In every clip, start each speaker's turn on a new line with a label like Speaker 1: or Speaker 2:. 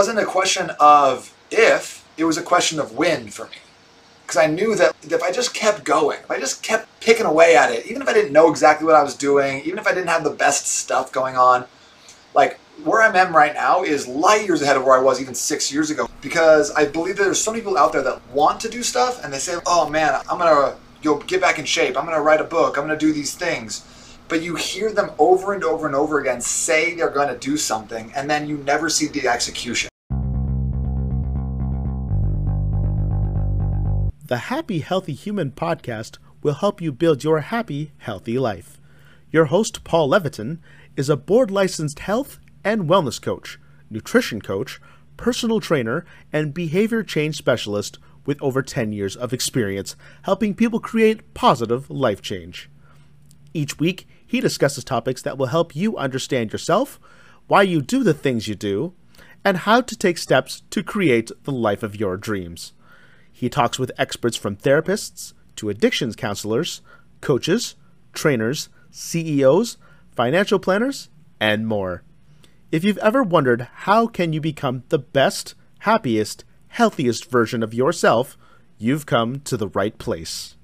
Speaker 1: wasn't a question of if, it was a question of when for me. Because I knew that if I just kept going, if I just kept picking away at it, even if I didn't know exactly what I was doing, even if I didn't have the best stuff going on, like where I'm at right now is light years ahead of where I was even six years ago. Because I believe that there's so many people out there that want to do stuff and they say, oh man, I'm gonna go get back in shape, I'm gonna write a book, I'm gonna do these things. But you hear them over and over and over again say they're gonna do something and then you never see the execution.
Speaker 2: The Happy Healthy Human podcast will help you build your happy, healthy life. Your host, Paul Leviton, is a board licensed health and wellness coach, nutrition coach, personal trainer, and behavior change specialist with over 10 years of experience helping people create positive life change. Each week, he discusses topics that will help you understand yourself, why you do the things you do, and how to take steps to create the life of your dreams. He talks with experts from therapists to addictions counselors, coaches, trainers, CEOs, financial planners, and more. If you've ever wondered how can you become the best, happiest, healthiest version of yourself, you've come to the right place.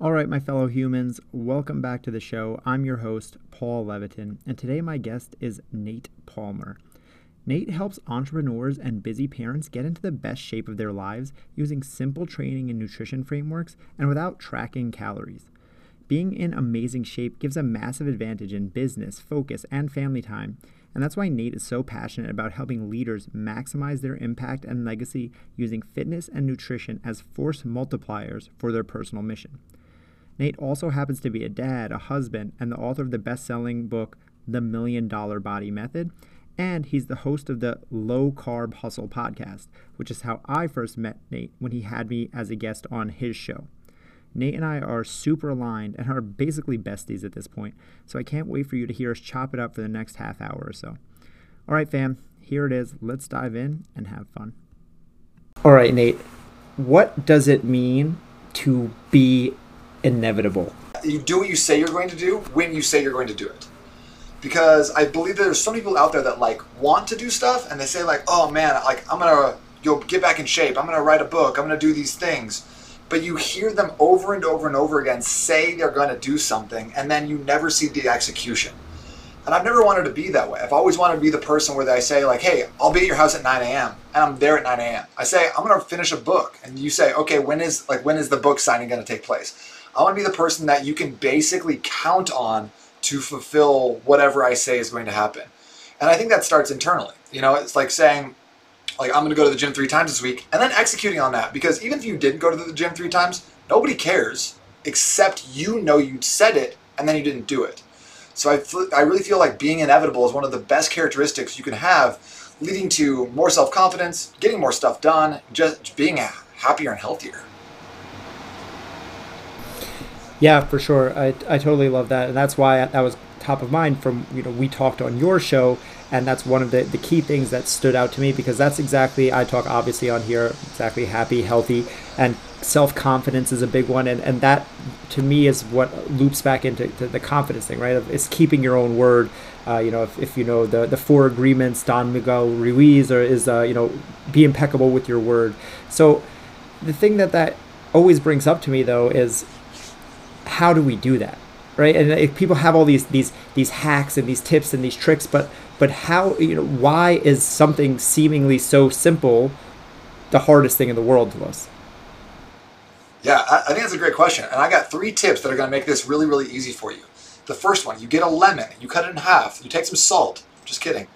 Speaker 3: All right, my fellow humans, welcome back to the show. I'm your host, Paul Leviton, and today my guest is Nate Palmer. Nate helps entrepreneurs and busy parents get into the best shape of their lives using simple training and nutrition frameworks and without tracking calories. Being in amazing shape gives a massive advantage in business, focus, and family time, and that's why Nate is so passionate about helping leaders maximize their impact and legacy using fitness and nutrition as force multipliers for their personal mission. Nate also happens to be a dad, a husband, and the author of the best selling book, The Million Dollar Body Method, and he's the host of the Low Carb Hustle podcast, which is how I first met Nate when he had me as a guest on his show. Nate and I are super aligned and are basically besties at this point, so I can't wait for you to hear us chop it up for the next half hour or so. All right, fam, here it is. Let's dive in and have fun. All right, Nate, what does it mean to be inevitable?
Speaker 1: You do what you say you're going to do when you say you're going to do it because I believe there's so many people out there that like want to do stuff and they say like, oh man, like I'm gonna you'll get back in shape. I'm gonna write a book. I'm gonna do these things. But you hear them over and over and over again say they're gonna do something and then you never see the execution. And I've never wanted to be that way. I've always wanted to be the person where I say like, hey, I'll be at your house at 9 a.m. and I'm there at 9 a.m. I say I'm gonna finish a book, and you say, okay, when is like when is the book signing gonna take place? I want to be the person that you can basically count on to fulfill whatever I say is going to happen. And I think that starts internally. You know, it's like saying, like, I'm going to go to the gym three times this week, and then executing on that. Because even if you didn't go to the gym three times, nobody cares except you know you said it and then you didn't do it. So I, I really feel like being inevitable is one of the best characteristics you can have, leading to more self confidence, getting more stuff done, just being happier and healthier.
Speaker 3: Yeah, for sure. I, I totally love that. And that's why that was top of mind from, you know, we talked on your show. And that's one of the, the key things that stood out to me because that's exactly, I talk obviously on here, exactly happy, healthy, and self confidence is a big one. And, and that to me is what loops back into the confidence thing, right? It's keeping your own word. Uh, you know, if, if you know the, the four agreements, Don Miguel Ruiz, or is, uh, you know, be impeccable with your word. So the thing that that always brings up to me though is how do we do that right? And people have all these these these hacks and these tips and these tricks but but how you know why is something seemingly so simple the hardest thing in the world to us?
Speaker 1: Yeah i, think that's a great question and i got three tips that are going to make this really really easy for you. The first one you get a lemon you cut it in half you take some salt just kidding.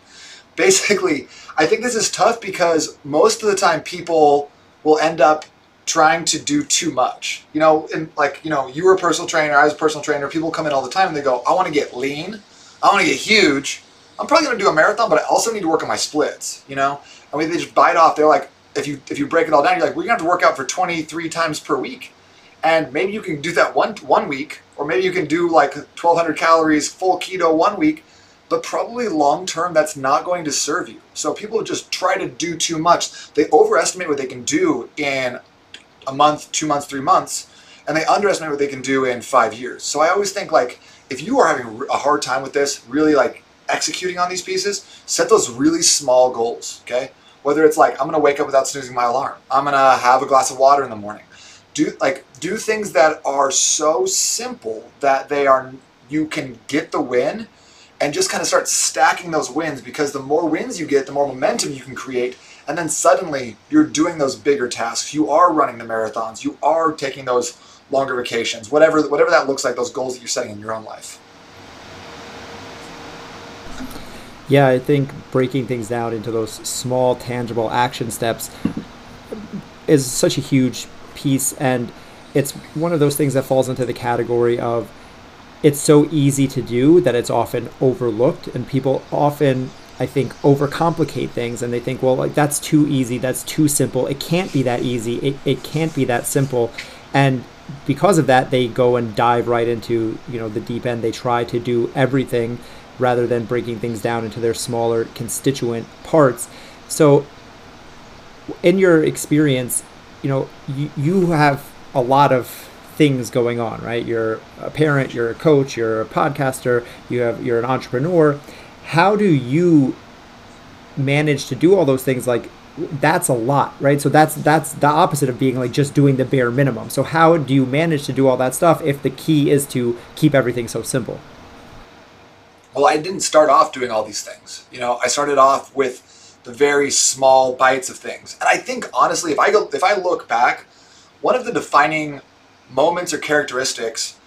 Speaker 1: Basically i think this is tough because most of the time people will end up trying to do too much. You know, and like, you know, you were a personal trainer, I was a personal trainer, people come in all the time and they go, I want to get lean, I want to get huge. I'm probably to do a marathon, but I also need to work on my splits, you know? I mean, they just bite off. They're like, if you if you break it all down, you're like, we're to have to work out for 23 times per week. And maybe you can do that one one week, or maybe you can do like 1,200 calories full keto one week, but probably long term that's not going to serve you. So people just try to do too much. They overestimate what they can do in a month, two months, three months, and they underestimate what they can do in five years. So I always think like if you are having a hard time with this, really like executing on these pieces, set those really small goals. Okay, whether it's like I'm gonna wake up without snoozing my alarm, I'm gonna have a glass of water in the morning. Do like do things that are so simple that they are you can get the win and just kind of start stacking those wins because the more wins you get, the more momentum you can create. And then suddenly you're doing those bigger tasks. You are running the marathons. You are taking those longer vacations, whatever whatever that looks like, those goals that you're setting in your own life.
Speaker 3: Yeah, I think breaking things down into those small, tangible action steps is such a huge piece. And it's one of those things that falls into the category of it's so easy to do that it's often overlooked. And people often, I think, overcomplicate things and they think, well, like that's too easy, that's too simple. It can't be that easy, it, it can't be that simple. And because of that, they go and dive right into you know the deep end. They try to do everything rather than breaking things down into their smaller constituent parts. So, in your experience, you know you, you have a lot of things going on, right? You're a parent, you're a coach, you're a podcaster, you have you're an entrepreneur. How do you manage to do all those things like that's a lot, right? So that's that's the opposite of being like just doing the bare minimum. So how do you manage to do all that stuff if the key is to keep everything so simple?
Speaker 1: Well, I didn't start off doing all these things. You know, I started off with the very small bites of things. And I think honestly, if I go if I look back, one of the defining moments or characteristics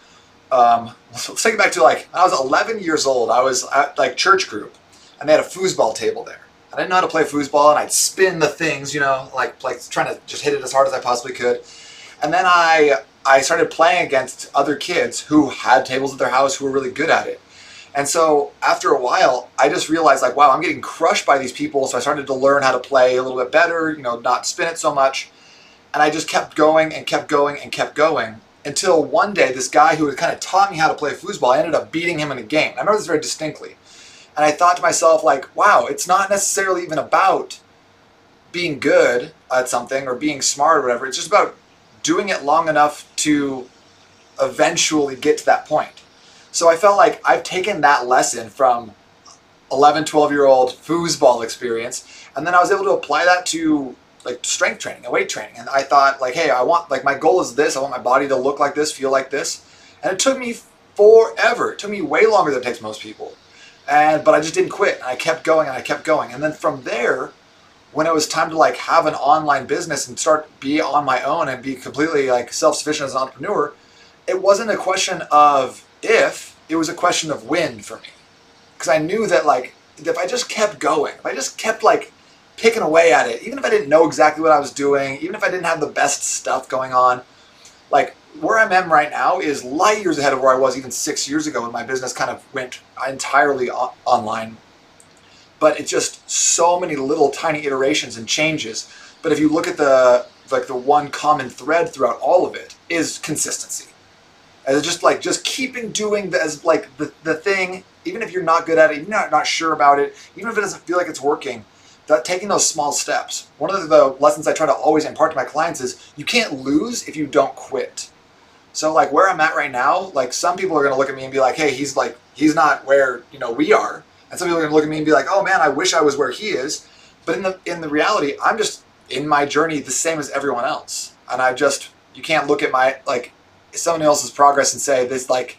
Speaker 1: um, let's take it back to like I was 11 years old. I was at like church group, and they had a foosball table there. I didn't know how to play foosball, and I'd spin the things, you know, like like trying to just hit it as hard as I possibly could. And then I I started playing against other kids who had tables at their house who were really good at it. And so after a while, I just realized like, wow, I'm getting crushed by these people. So I started to learn how to play a little bit better, you know, not spin it so much. And I just kept going and kept going and kept going until one day this guy who had kind of taught me how to play foosball, I ended up beating him in a game. I remember this very distinctly. And I thought to myself, like, wow, it's not necessarily even about being good at something or being smart or whatever. It's just about doing it long enough to eventually get to that point. So I felt like I've taken that lesson from 11, 12 year old foosball experience, and then I was able to apply that to like strength training and weight training. And I thought like, hey, I want like my goal is this. I want my body to look like this, feel like this. And it took me forever. It took me way longer than it takes most people and but I just didn't quit. I kept going and I kept going. And then from there, when it was time to like have an online business and start be on my own and be completely like self-sufficient as an entrepreneur, it wasn't a question of if, it was a question of when for me. Because I knew that like if I just kept going, if I just kept like picking away at it, even if I didn't know exactly what I was doing, even if I didn't have the best stuff going on, like where I'm at right now is light years ahead of where I was even six years ago when my business kind of went entirely online. But it's just so many little tiny iterations and changes. But if you look at the like the one common thread throughout all of it is consistency. As just like just keeping doing the, as like the, the thing, even if you're not good at it, even not not sure about it, even if it doesn't feel like it's working, that taking those small steps. One of the lessons I try to always impart to my clients is you can't lose if you don't quit. So like where I'm at right now, like some people are gonna look at me and be like, hey, he's like he's not where you know we are, and some people are gonna look at me and be like, oh man, I wish I was where he is. But in the in the reality, I'm just in my journey the same as everyone else, and I just you can't look at my like someone else's progress and say this like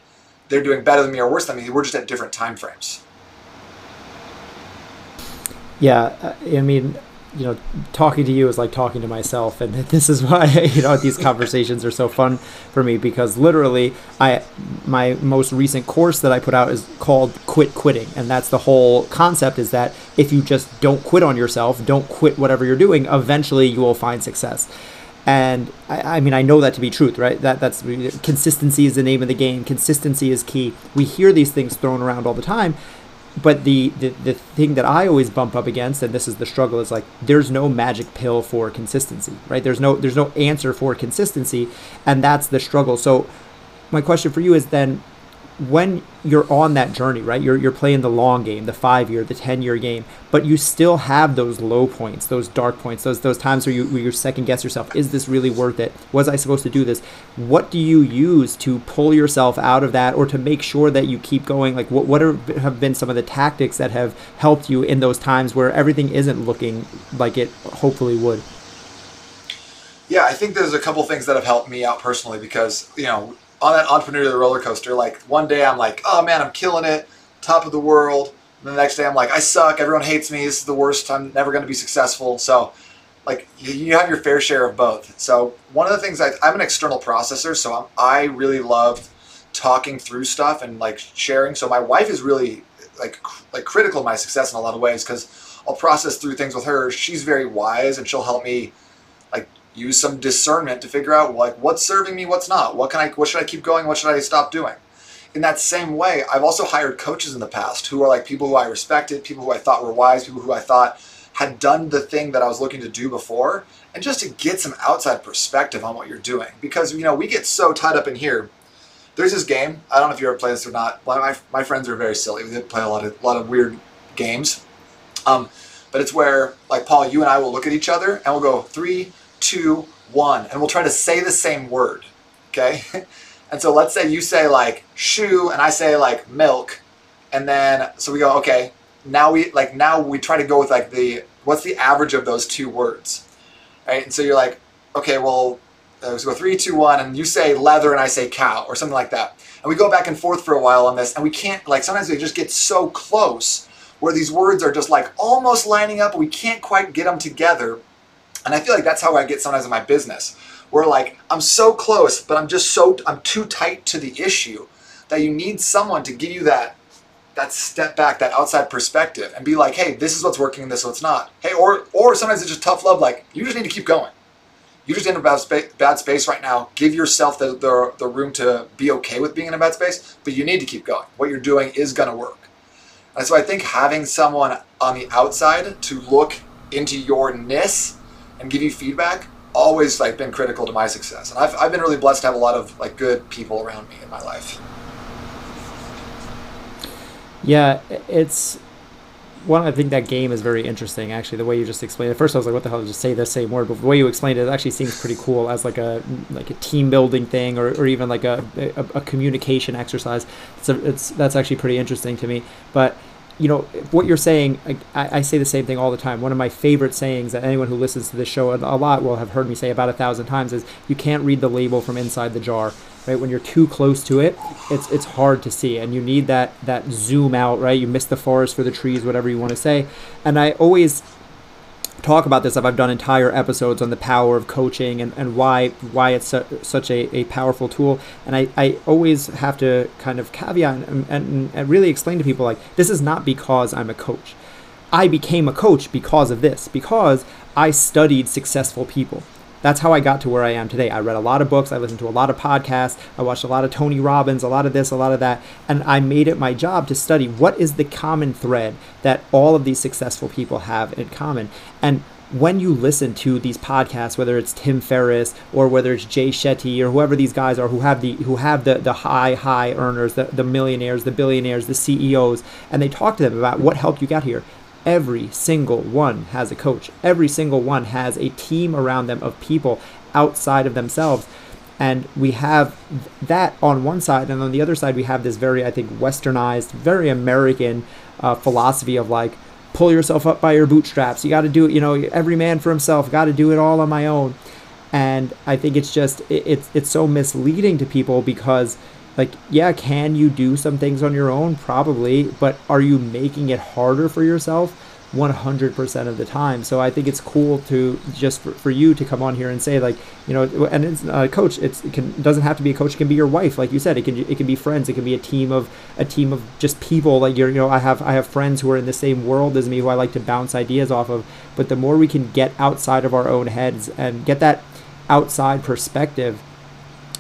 Speaker 1: they're doing better than me or worse than me. We're just at different time frames.
Speaker 3: Yeah, uh, I mean, you know, talking to you is like talking to myself, and this is why you know these conversations are so fun for me because literally, I my most recent course that I put out is called "Quit Quitting," and that's the whole concept is that if you just don't quit on yourself, don't quit whatever you're doing, eventually you will find success. And I, I mean, I know that to be truth, right? That that's consistency is the name of the game. Consistency is key. We hear these things thrown around all the time, but the, the the thing that I always bump up against, and this is the struggle, is like there's no magic pill for consistency, right? There's no there's no answer for consistency, and that's the struggle. So, my question for you is then, when you're on that journey, right? You're you're playing the long game, the five year, the ten year game, but you still have those low points, those dark points, those those times where you where you second guess yourself. Is this really worth it? Was I supposed to do this? What do you use to pull yourself out of that, or to make sure that you keep going? Like what what are, have been some of the tactics that have helped you in those times where everything isn't looking like it hopefully would?
Speaker 1: Yeah, I think there's a couple things that have helped me out personally because you know on that entrepreneurial roller coaster, like one day I'm like, oh man, I'm killing it, top of the world. And the next day I'm like, I suck, everyone hates me, this is the worst, I'm never going to be successful. So, like, you have your fair share of both. So, one of the things I, I'm an external processor, so I'm, I really love talking through stuff and like sharing. So, my wife is really like like critical of my success in a lot of ways because I'll process through things with her. She's very wise and she'll help me use some discernment to figure out like what's serving me, what's not. What can I what should I keep going, what should I stop doing? In that same way, I've also hired coaches in the past who are like people who I respected, people who I thought were wise, people who I thought had done the thing that I was looking to do before, and just to get some outside perspective on what you're doing. Because you know, we get so tied up in here. There's this game. I don't know if you ever play this or not. My, my friends are very silly. We play a lot of a lot of weird games. Um, but it's where like Paul, you and I will look at each other and we'll go three, two, one, and we'll try to say the same word. Okay? and so let's say you say like shoe and I say like milk, and then so we go, okay, now we like now we try to go with like the what's the average of those two words? Right? And so you're like, okay, well, uh, let's go three, two, one, and you say leather and I say cow or something like that. And we go back and forth for a while on this, and we can't like sometimes we just get so close where these words are just like almost lining up, we can't quite get them together. And I feel like that's how I get sometimes in my business, where like I'm so close, but I'm just so I'm too tight to the issue that you need someone to give you that that step back, that outside perspective, and be like, hey, this is what's working and this is what's not. Hey, or or sometimes it's just tough love, like you just need to keep going. You just in a bad, spa- bad space right now. Give yourself the, the, the room to be okay with being in a bad space, but you need to keep going. What you're doing is going to work. And so I think having someone on the outside to look into your ness and give you feedback always like been critical to my success. And I've, I've been really blessed to have a lot of like good people around me in my life.
Speaker 3: Yeah, it's one. I think that game is very interesting. Actually, the way you just explained it. First, I was like, "What the hell?" Just say the same word. But the way you explained it, it actually seems pretty cool as like a like a team building thing, or, or even like a, a, a communication exercise. It's, it's that's actually pretty interesting to me. But you know what you're saying I, I, say the same thing all the time. One of my favorite sayings that anyone who listens to this show a lot will have heard me say about a thousand times is you can't read the label from inside the jar right? When you're too close to it it's it's hard to see and you need that that zoom out right? You miss the forest for the trees whatever you want to say. And i always talk about this. I've done entire episodes on the power of coaching and, and why why it's su- such a, a powerful tool. And I, I always have to kind of caveat and, and, and really explain to people like this is not because I'm a coach. I became a coach because of this, because I studied successful people. That's how I got to where I am today. I read a lot of books, I listened to a lot of podcasts, I watched a lot of Tony Robbins, a lot of this, a lot of that, and I made it my job to study what is the common thread that all of these successful people have in common. And when you listen to these podcasts, whether it's Tim Ferriss or whether it's Jay Shetty or whoever these guys are who have the who have the, the high, high earners, the, the millionaires, the billionaires, the CEOs, and they talk to them about what helped you get here. Every single one has a coach. Every single one has a team around them of people outside of themselves. And we have that on one side, and on the other side, we have this very, I think, westernized, very American uh, philosophy of like, pull yourself up by your bootstraps. You got to do it, you know, every man for himself, got to do it all on my own. And I think it's just, it, it's, it's so misleading to people because like yeah can you do some things on your own? Probably but are you making it harder for yourself? 100% of the time. So i think it's cool to just for, for you to come on here and say like you know and it's a uh, coach it's, it can doesn't have to be a coach it can be your wife like you said it can it can be friends it can be a team of a team of just people like you're you know i have i have friends who are in the same world as me who i like to bounce ideas off of but the more we can get outside of our own heads and get that outside perspective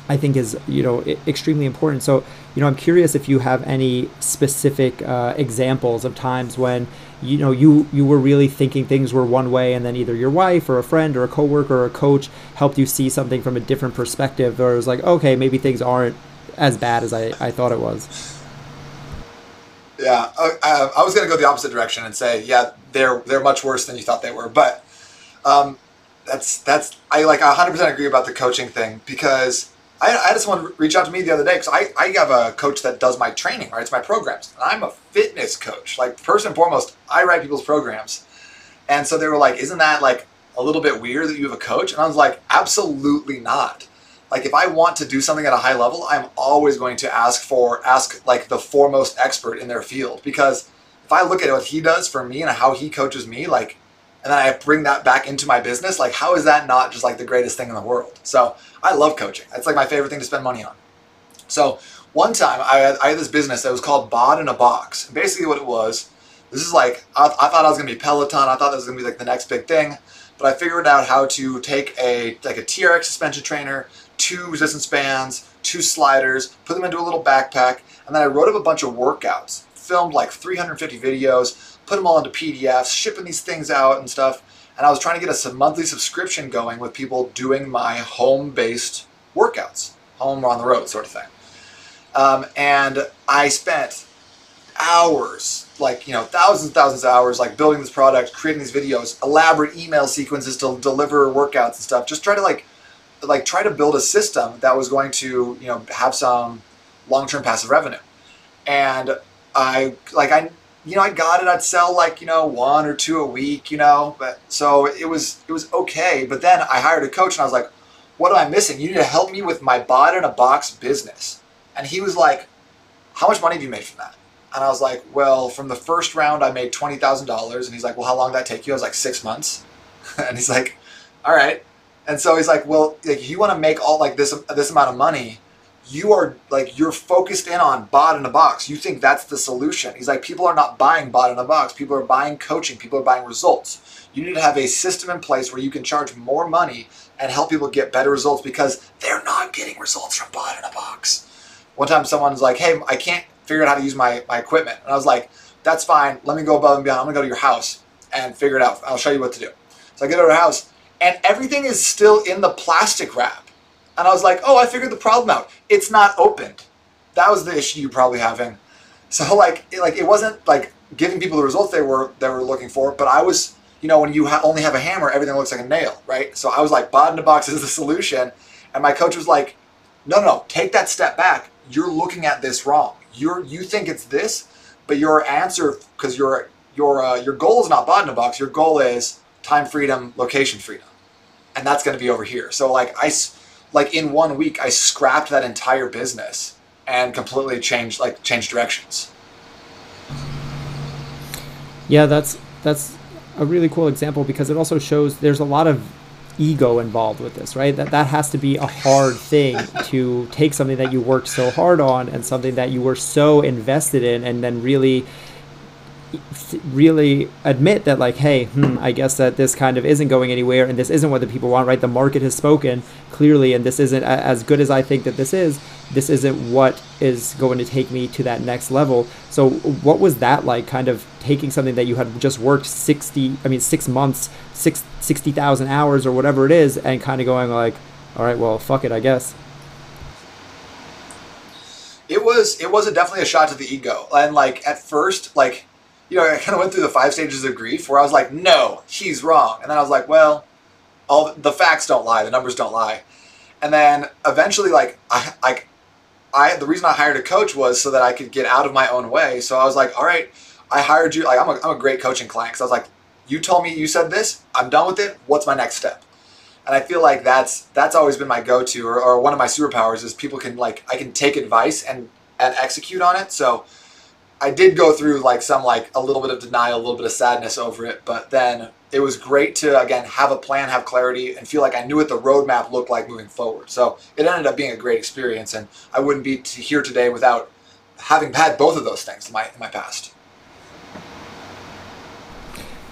Speaker 3: I think is you know extremely important. So you know I'm curious if you have any specific uh, examples of times when you know you you were really thinking things were one way and then either your wife or a friend or a coworker or a coach helped you see something from a different perspective or it was like okay maybe things aren't as bad as I, I thought it was.
Speaker 1: Yeah, uh, I was going to go the opposite direction and say, yeah, they're they're much worse than you thought they were. But um, that's that's I like 100% agree about the coaching thing because I, I someone reach out to me the other day because I, I have a coach that does my training, right? It's my programs. And I'm a fitness coach. Like, first and foremost, I write people's programs. And so they were like, isn't that like a little bit weird that you have a coach? And I was like, absolutely not. Like, if I want to do something at a high level, I'm always going to ask for, ask like the foremost expert in their field. Because if I look at what he does for me and how he coaches me, like, and then I bring that back into my business, like, how is that not just like the greatest thing in the world? So, I love coaching. It's like my favorite thing to spend money on. So one time I had, I had this business that was called Bod in a Box. Basically what it was, this is like, I, I thought I was to be Peloton. I thought that was to be like the next big thing. But I figured out how to take a like a TRX suspension trainer, two resistance bands, two sliders, put them into a little backpack, and then I wrote up a bunch of workouts, filmed like 350 videos, put them all into PDFs, shipping these things out and stuff and I was trying to get a monthly subscription going with people doing my home-based workouts, home or on the road sort of thing. Um, and I spent hours, like you know, thousands and thousands of hours, like building this product, creating these videos, elaborate email sequences to deliver workouts and stuff. Just try to like, like try to build a system that was going to you know have some long-term passive revenue. And I like I you know, I got it. I'd sell like you know one or two a week, you know. But so it was it was okay. But then I hired a coach, and I was like, "What am I missing? You need to help me with my bod in a box business." And he was like, "How much money have you made from that?" And I was like, "Well, from the first round, I made twenty thousand dollars." And he's like, "Well, how long did that take you?" I was like, six months." and he's like, "All right." And so he's like, "Well, like you want to make all like this this amount of money." You are like you're focused in on bod in a box. You think that's the solution. He's like, people are not buying bod in a box. People are buying coaching. People are buying results. You need to have a system in place where you can charge more money and help people get better results because they're not getting results from bod in a box. One time someone's like, hey, I can't figure out how to use my, my equipment. And I was like, that's fine. Let me go above and beyond. I'm gonna go to your house and figure it out. I'll show you what to do. So I get to her house and everything is still in the plastic wrap and I was like, oh, I figured the problem out. It's not opened. That was the issue you're probably having. So like, it, like it wasn't like giving people the results they were they were looking for, but I was, you know, when you ha- only have a hammer, everything looks like a nail, right? So I was like, bod in a box is the solution, and my coach was like, no, no, take that step back. You're looking at this wrong. You're you think it's this, but your answer because your your uh, your goal is not bod in a box. Your goal is time freedom, location freedom, and that's going to be over here. So like I like in one week I scrapped that entire business and completely changed like changed directions.
Speaker 3: Yeah, that's that's a really cool example because it also shows there's a lot of ego involved with this, right? That that has to be a hard thing to take something that you worked so hard on and something that you were so invested in and then really really admit that like hey hmm, i guess that this kind of isn't going anywhere and this isn't what the people want right? The market has spoken clearly and this isn't as good as i think that this is. This isn't what is going to take me to that next level. So what was that like kind of taking something that you had just worked 60 i mean six months six 60000 hours or whatever it is and kind of going like all right well fuck it i guess?
Speaker 1: It was it was a definitely a shot to the ego. And like at first like you know, I kind of went through the five stages of grief where I was like, no, he's wrong. And then I was like, well, all the facts don't lie, the numbers don't lie. And then eventually, like, I, I, I, the reason I hired a coach was so that I could get out of my own way. So I was like, all right, I hired you. Like, I'm a, I'm a great coaching client because I was like, you told me you said this. I'm done with it. What's my next step? And I feel like that's that's always been my go-to, or, or one of my superpowers is people can like I can take advice and and execute on it. So I did go through like some like a little bit of denial, a little bit of sadness over it, but then it was great to again have a plan, have clarity, and feel like I knew what the roadmap looked like moving forward. So it ended up being a great experience, and I wouldn't be here today without having had both of those things in my in my past.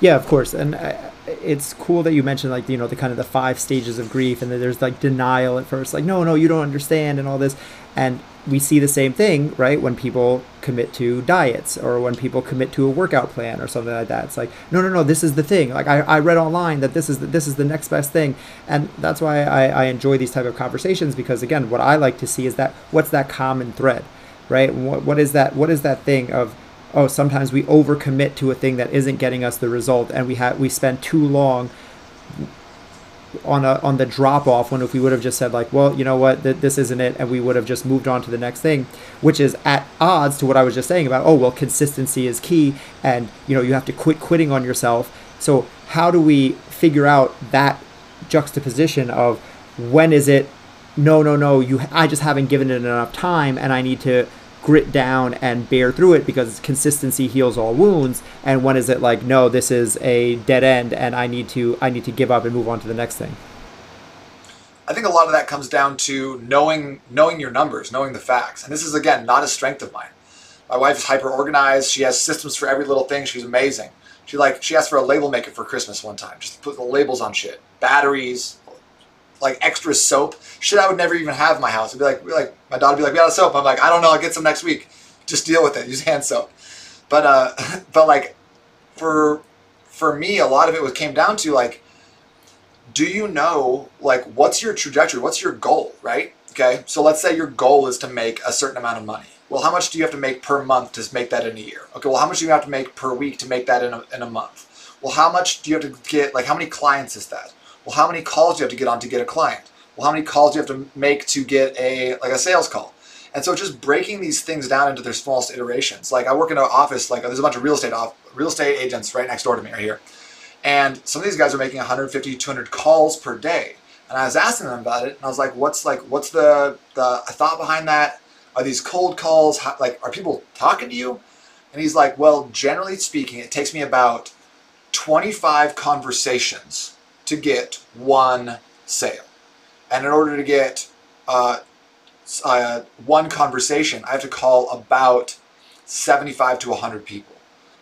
Speaker 3: Yeah, of course, and uh, it's cool that you mentioned like you know the kind of the five stages of grief, and that there's like denial at first, like no, no, you don't understand, and all this, and we see the same thing, right? When people commit to diets or when people commit to a workout plan or something like that. It's like, no, no, no, this is the thing. Like I, I read online that this is the, this is the next best thing. And that's why I, I enjoy these type of conversations because again, what I like to see is that what's that common thread, right? What, what is that, what is that thing of, oh, sometimes we overcommit to a thing that isn't getting us the result and we have, we spend too long on a on the drop off when if we would have just said like well you know what? Th- this isn't it and we would have just moved on to the next thing which is at odds to what i was just saying about oh well consistency is key and you know you have to quit quitting on yourself. So how do we figure out that juxtaposition of when is it no no no you i just haven't given it enough time and i need to grit down and bear through it because consistency heals all wounds and when is it like no this is a dead end and i need to i need to give up and move on to the next thing
Speaker 1: I think a lot of that comes down to knowing knowing your numbers, knowing the facts. And this is again not a strength of mine. My wife is hyper organized. She has systems for every little thing. She's amazing. She like she asked for a label maker for Christmas one time, just to put the labels on shit, batteries, like extra soap, shit I would never even have in my house. It'd be like, like my daughter would be like, we got soap. I'm like, I don't know, I'll get some next week. Just deal with it. Use hand soap. But uh, but like for for me, a lot of it was came down to like do you know like what's your trajectory what's your goal right okay so let's say your goal is to make a certain amount of money well how much do you have to make per month to make that in a year okay well how much do you have to make per week to make that in a, in a month well how much do you have to get like how many clients is that well how many calls do you have to get on to get a client well how many calls do you have to make to get a like a sales call and so just breaking these things down into their smallest iterations like i work in an office like there's a bunch of real estate off real estate agents right next door to me right here and some of these guys are making 150, 200 calls per day. And I was asking them about it, and I was like, "What's like, what's the the thought behind that? Are these cold calls? How, like, are people talking to you?" And he's like, "Well, generally speaking, it takes me about 25 conversations to get one sale, and in order to get uh, uh, one conversation, I have to call about 75 to 100 people."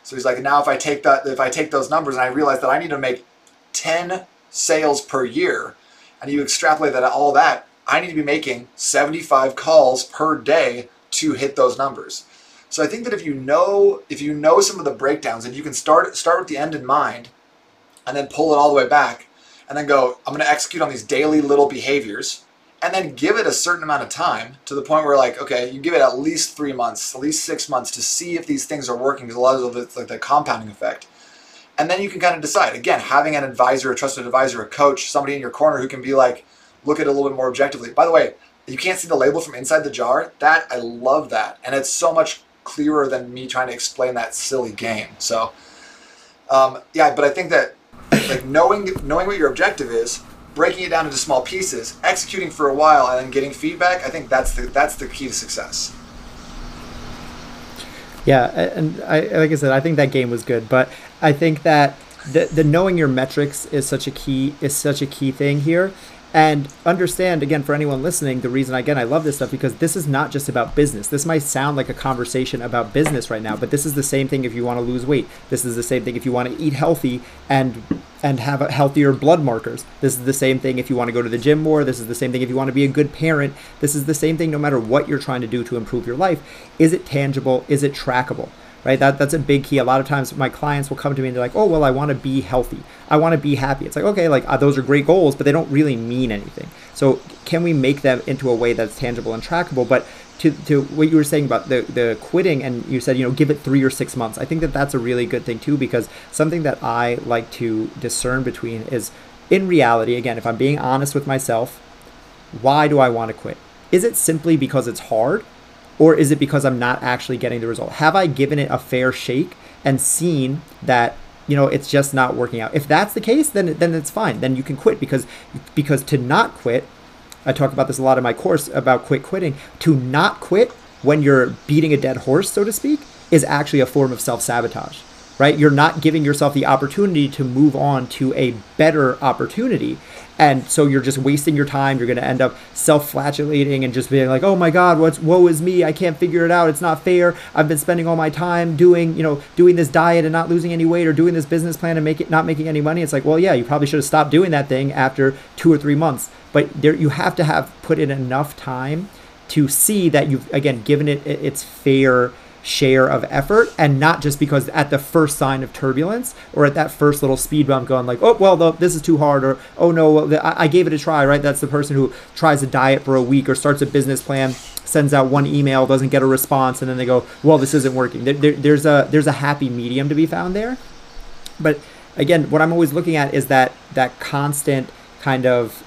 Speaker 1: So he's like, now if I take that, if I take those numbers and I realize that I need to make 10 sales per year, and you extrapolate that all that, I need to be making 75 calls per day to hit those numbers. So I think that if you know if you know some of the breakdowns and you can start start with the end in mind and then pull it all the way back and then go, I'm going to execute on these daily little behaviors and then give it a certain amount of time to the point where like okay you give it at least three months at least six months to see if these things are working because a lot of it's like the compounding effect. And then you can kind of decide. Again having an advisor a trusted advisor a coach somebody in your corner who can be like look at it a little bit more objectively. By the way you can't see the label from inside the jar. That i love that. And it's so much clearer than me trying to explain that silly game. So um, yeah but i think that like knowing knowing what your objective is breaking it down into small pieces, executing for a while, and then getting feedback. I think that's the that's the key to success.
Speaker 3: Yeah, and I, like I said, I think that game was good, but I think that the, the knowing your metrics is such a key is such a key thing here and understand again for anyone listening the reason again i love this stuff because this is not just about business. This might sound like a conversation about business right now but this is the same thing if you want to lose weight. This is the same thing if you want to eat healthy and and have healthier blood markers. This is the same thing if you want to go to the gym more. This is the same thing if you want to be a good parent. This is the same thing no matter what you're trying to do to improve your life. Is it tangible? Is it trackable right? That that's a big key. A lot of times my clients will come to me and they're like, "Oh, well, I want to be healthy. I want to be happy." It's like, "Okay, like uh, those are great goals, but they don't really mean anything." So, can we make them into a way that's tangible and trackable? But to, to what you were saying about the, the quitting and you said you know give it three or six months i think that that's a really good thing too because something that i like to discern between is in reality again if i'm being honest with myself why do i want to quit is it simply because it's hard or is it because I'm not actually getting the result? Have I given it a fair shake and seen that you know it's just not working out? If that's the case, then then it's fine. Then you can quit because because to not quit, I talk about this a lot in my course about quit quitting. To not quit when you're beating a dead horse, so to speak, is actually a form of self-sabotage. Right? You're not giving yourself the opportunity to move on to a better opportunity and so you're just wasting your time. You're going to end up self-flagellating and just being like oh my god what's woe is me. I can't figure it out. It's not fair. I've been spending all my time doing you know doing this diet and not losing any weight or doing this business plan and make it not making any money. It's like well yeah you probably should have stopped doing that thing after two or three months. But there you have to have put in enough time to see that you've again given it its fair share of effort and not just because at the first sign of turbulence or at that first little speed bump going like oh well this is too hard or oh no I, I gave it a try right? That's the person who tries a diet for a week or starts a business plan sends out one email doesn't get a response and then they go well this isn't working. There, there, there's a there's a happy medium to be found there. But again what i'm always looking at is that that constant kind of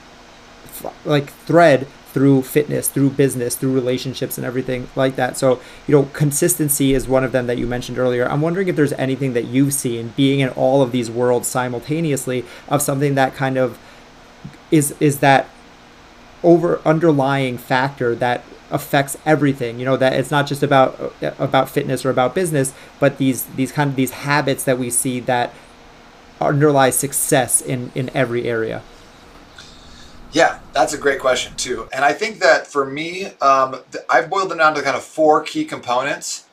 Speaker 3: like thread through fitness, through business, through relationships and everything like that. So, you know, consistency is one of them that you mentioned earlier. I'm wondering if there's anything that you've seen being in all of these worlds simultaneously of something that kind of is is that over underlying factor that affects everything you know that it's not just about uh, about fitness or about business but these these kind of these habits that we see that underlie success in in every area
Speaker 1: yeah, that's a great question too. And I think that for me, um, I've boiled them down to kind of four key components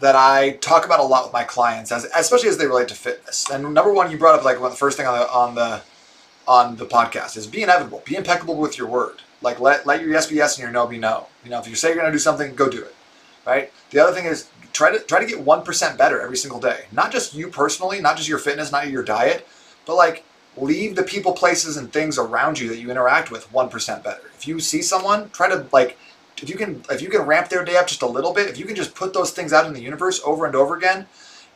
Speaker 1: that I talk about a lot with my clients, as, especially as they relate to fitness. And number one, you brought up like one the first thing on the on the on the podcast is be inevitable, be impeccable with your word. Like let let your yes be yes and your no be no. You know, if you say you're going to do something, go do it. Right. The other thing is try to try to get one percent better every single day. Not just you personally, not just your fitness, not your diet, but like leave the people, places, and things around you that you interact with 1% better. If you see someone, try to like, if you can, if you can ramp their day up just a little bit, if you can just put those things out in the universe over and over again,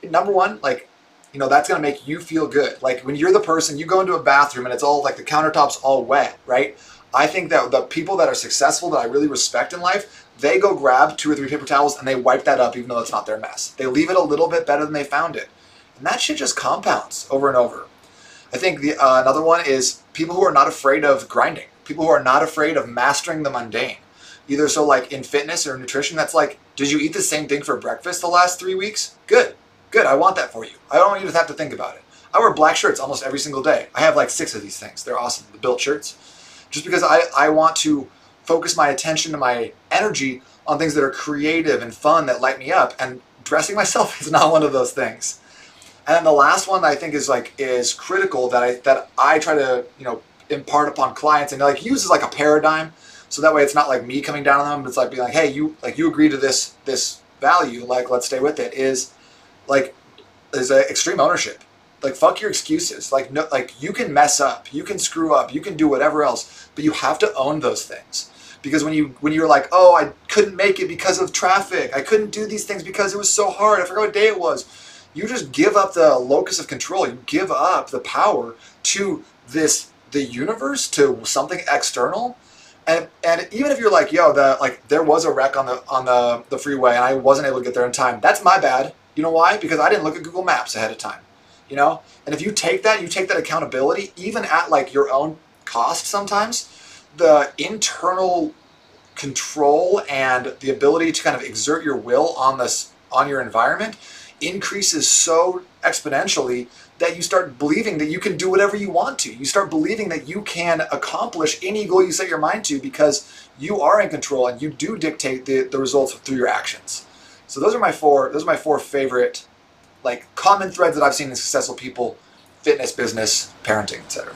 Speaker 1: number one, like, you know, that's going to make you feel good. Like when you're the person, you go into a bathroom and it's all like the countertop's all wet, right? I think that the people that are successful that I really respect in life, they go grab two or three paper towels and they wipe that up even though it's not their mess. They leave it a little bit better than they found it. And that shit just compounds over and over. I think the uh, another one is people who are not afraid of grinding. People who are not afraid of mastering the mundane. Either so like in fitness or nutrition, that's like, did you eat the same thing for breakfast the last three weeks? Good, good. I want that for you. I don't want you to have to think about it. I wear black shirts almost every single day. I have like six of these things. They're awesome. The built shirts. Just because I, I want to focus my attention and my energy on things that are creative and fun that light me up. And dressing myself is not one of those things. And then the last one I think is like is critical that I that I try to you know impart upon clients and like use as like a paradigm, so that way it's not like me coming down on them. It's like being like, hey, you like you agree to this this value, like let's stay with it. Is like is a extreme ownership. Like fuck your excuses. Like no, like you can mess up, you can screw up, you can do whatever else, but you have to own those things because when you when you're like oh i couldn't make it because of traffic i couldn't do these things because it was so hard i forgot what day it was you just give up the locus of control. You give up the power to this the universe to something external. And and even if you're like, yo, the like there was a wreck on the on the, the freeway and I wasn't able to get there in time, that's my bad. You know why? Because I didn't look at Google Maps ahead of time. You know? And if you take that, you take that accountability, even at like your own cost sometimes, the internal control and the ability to kind of exert your will on this on your environment increases so exponentially that you start believing that you can do whatever you want to. You start believing that you can accomplish any goal you set your mind to because you are in control and you do dictate the, the results through your actions. So those are my four those are my four favorite like common threads that I've seen in successful people, fitness, business, parenting, etc.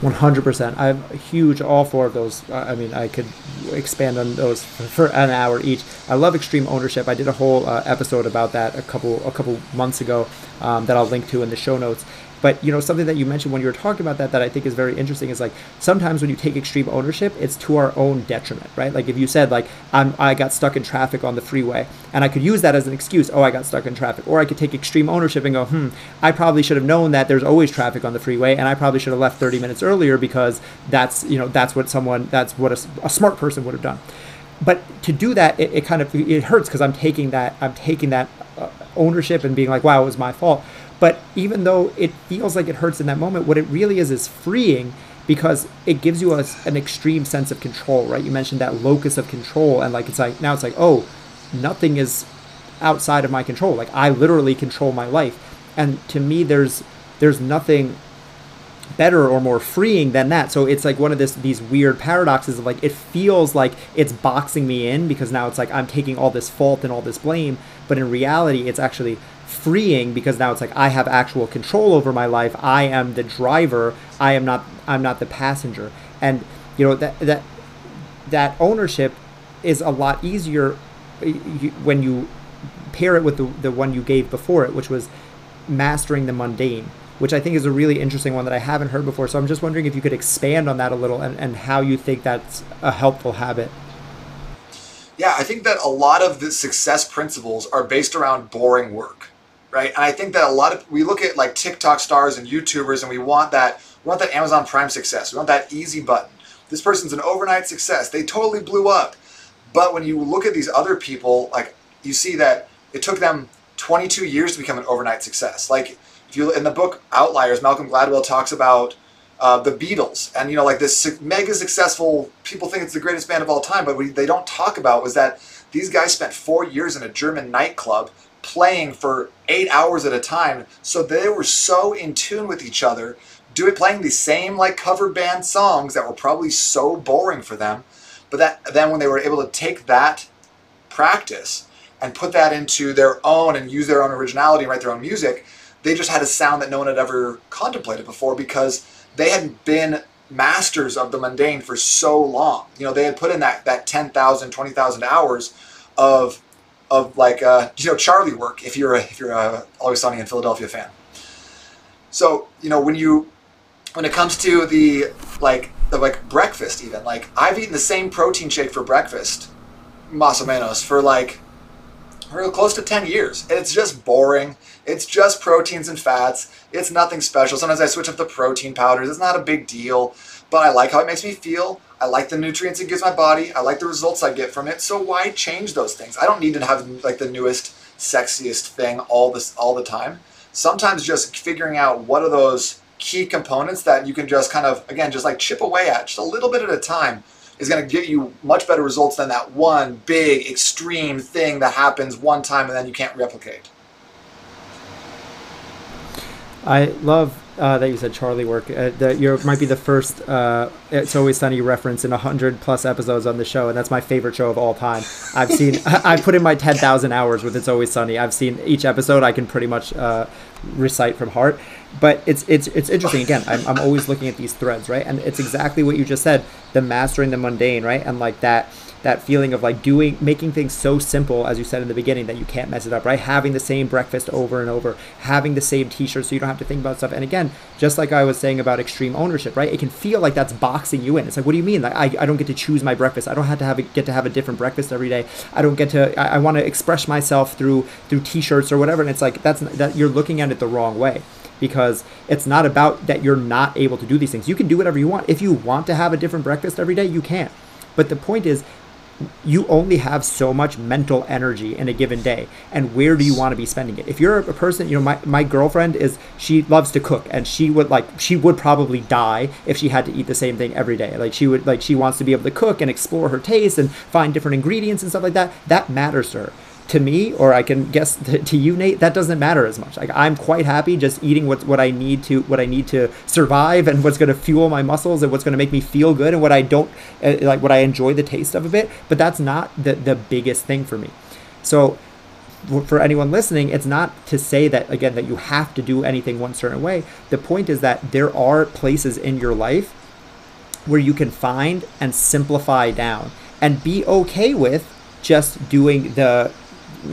Speaker 3: 100%. I'm huge, all four of those. I mean, I could expand on those for an hour each. I love extreme ownership. I did a whole uh, episode about that a couple a couple months ago um, that I'll link to in the show notes. But you know something that you mentioned when you were talking about that that I think is very interesting is like sometimes when you take extreme ownership, it's to our own detriment, right? Like if you said like I'm I got stuck in traffic on the freeway, and I could use that as an excuse. Oh, I got stuck in traffic, or I could take extreme ownership and go, hmm, I probably should have known that there's always traffic on the freeway, and I probably should have left 30 minutes earlier because that's you know that's what someone that's what a, a smart person would have done but to do that it, it kind of it hurts because i'm taking that i'm taking that uh, ownership and being like wow it was my fault but even though it feels like it hurts in that moment, what it really is is freeing because it gives you a, an extreme sense of control, right? You mentioned that locus of control, and like it's like now it's like, oh, nothing is outside of my control. Like I literally control my life, and to me, there's there's nothing better or more freeing than that. So it's like one of this these weird paradoxes of like it feels like it's boxing me in because now it's like I'm taking all this fault and all this blame, but in reality, it's actually freeing because now it's like I have actual control over my life. I am the driver. I am not I'm not the passenger. And you know that that that ownership is a lot easier when you pair it with the, the one you gave before it, which was mastering the mundane, which I think is a really interesting one that I haven't heard before. So I'm just wondering if you could expand on that a little and, and how you think that's a helpful habit.
Speaker 1: Yeah, I think that a lot of the success principles are based around boring work, right? And I think that a lot of we look at like TikTok stars and YouTubers, and we want that we want that Amazon Prime success. We want that easy button. This person's an overnight success. They totally blew up. But when you look at these other people, like you see that it took them 22 years to become an overnight success. Like if you in the book Outliers, Malcolm Gladwell talks about uh, the Beatles, and you know, like this mega successful. People think it's the greatest band of all time, but what they don't talk about was that these guys spent four years in a German nightclub playing for eight hours at a time. So they were so in tune with each other, doing playing the same like cover band songs that were probably so boring for them. But that then when they were able to take that practice and put that into their own and use their own originality and write their own music, they just had a sound that no one had ever contemplated before because they hadn't been masters of the mundane for so long. You know, they had put in that that 10,000, 20,000 hours of of like uh, you know Charlie work if you're a, if you're a Always Sunny in Philadelphia fan. So you know when you when it comes to the like the like breakfast even like I've eaten the same protein shake for breakfast, más o menos for like for close to 10 years. It's just boring. It's just proteins and fats. It's nothing special. Sometimes I switch up the protein powders. It's not a big deal, but I like how it makes me feel. I like the nutrients it gives my body. I like the results I get from it. So why change those things? I don't need to have like the newest, sexiest thing all this all the time. Sometimes just figuring out what are those key components that you can just kind of again just like chip away at just a little bit at a time is going to get you much better results than that one big extreme thing that happens one time and then you can't replicate.
Speaker 3: I love uh, that you said Charlie work. Uh, that you might be the first uh, It's Always Sunny reference in hundred plus episodes on the show, and that's my favorite show of all time. I've seen. I put in my ten thousand hours with It's Always Sunny. I've seen each episode. I can pretty much uh, recite from heart. But it's it's it's interesting. Again, I'm I'm always looking at these threads, right? And it's exactly what you just said. The mastering the mundane, right? And like that that feeling of like doing making things so simple as you said in the beginning that you can't mess it up right? Having the same breakfast over and over having the same t-shirt so you don't have to think about stuff. And again just like i was saying about extreme ownership right? It can feel like that's boxing you in. It's like what do you mean? Like i, I don't get to choose my breakfast. I don't have to have a, get to have a different breakfast every day. I don't get to i, I want to express myself through through t-shirts or whatever. And it's like that's that you're looking at it the wrong way because it's not about that you're not able to do these things. You can do whatever you want. If you want to have a different breakfast every day, you can. But the point is, you only have so much mental energy in a given day and where do you want to be spending it? If you're a person you know my, my girlfriend is she loves to cook and she would like she would probably die if she had to eat the same thing every day. Like she would like she wants to be able to cook and explore her taste and find different ingredients and stuff like that. That matters to her to me, or I can guess to you, Nate, that doesn't matter as much. Like I'm quite happy just eating what what I need to what I need to survive and what's going to fuel my muscles and what's going to make me feel good and what I don't uh, like what I enjoy the taste of a bit. But that's not the the biggest thing for me. So for anyone listening, it's not to say that again that you have to do anything one certain way. The point is that there are places in your life where you can find and simplify down and be okay with just doing the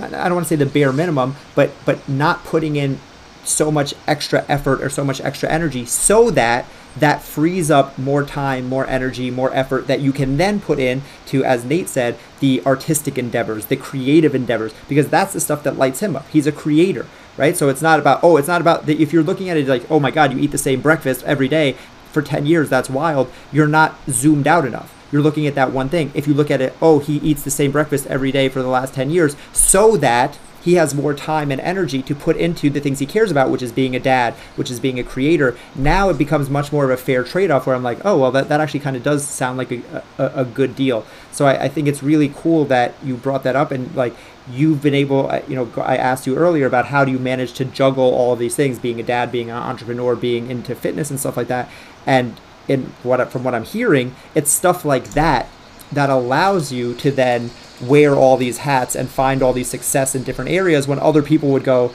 Speaker 3: I don't want to say the bare minimum, but but not putting in so much extra effort or so much extra energy so that that frees up more time, more energy, more effort that you can then put in to, as Nate said, the artistic endeavors, the creative endeavors, because that's the stuff that lights him up. He's a creator, right? So it's not about, oh, it's not about, if you're looking at it like, oh my God, you eat the same breakfast every day for 10 years, that's wild. You're not zoomed out enough you're looking at that one thing. If you look at it, oh, he eats the same breakfast every day for the last 10 years, so that he has more time and energy to put into the things he cares about, which is being a dad, which is being a creator. Now it becomes much more of a fair trade off where I'm like, oh, well, that, that actually kind of does sound like a, a, a good deal. So I, I, think it's really cool that you brought that up and like you've been able, you know, I asked you earlier about how do you manage to juggle all of these things, being a dad, being an entrepreneur, being into fitness and stuff like that. And in what from what I'm hearing, it's stuff like that that allows you to then wear all these hats and find all these success in different areas when other people would go,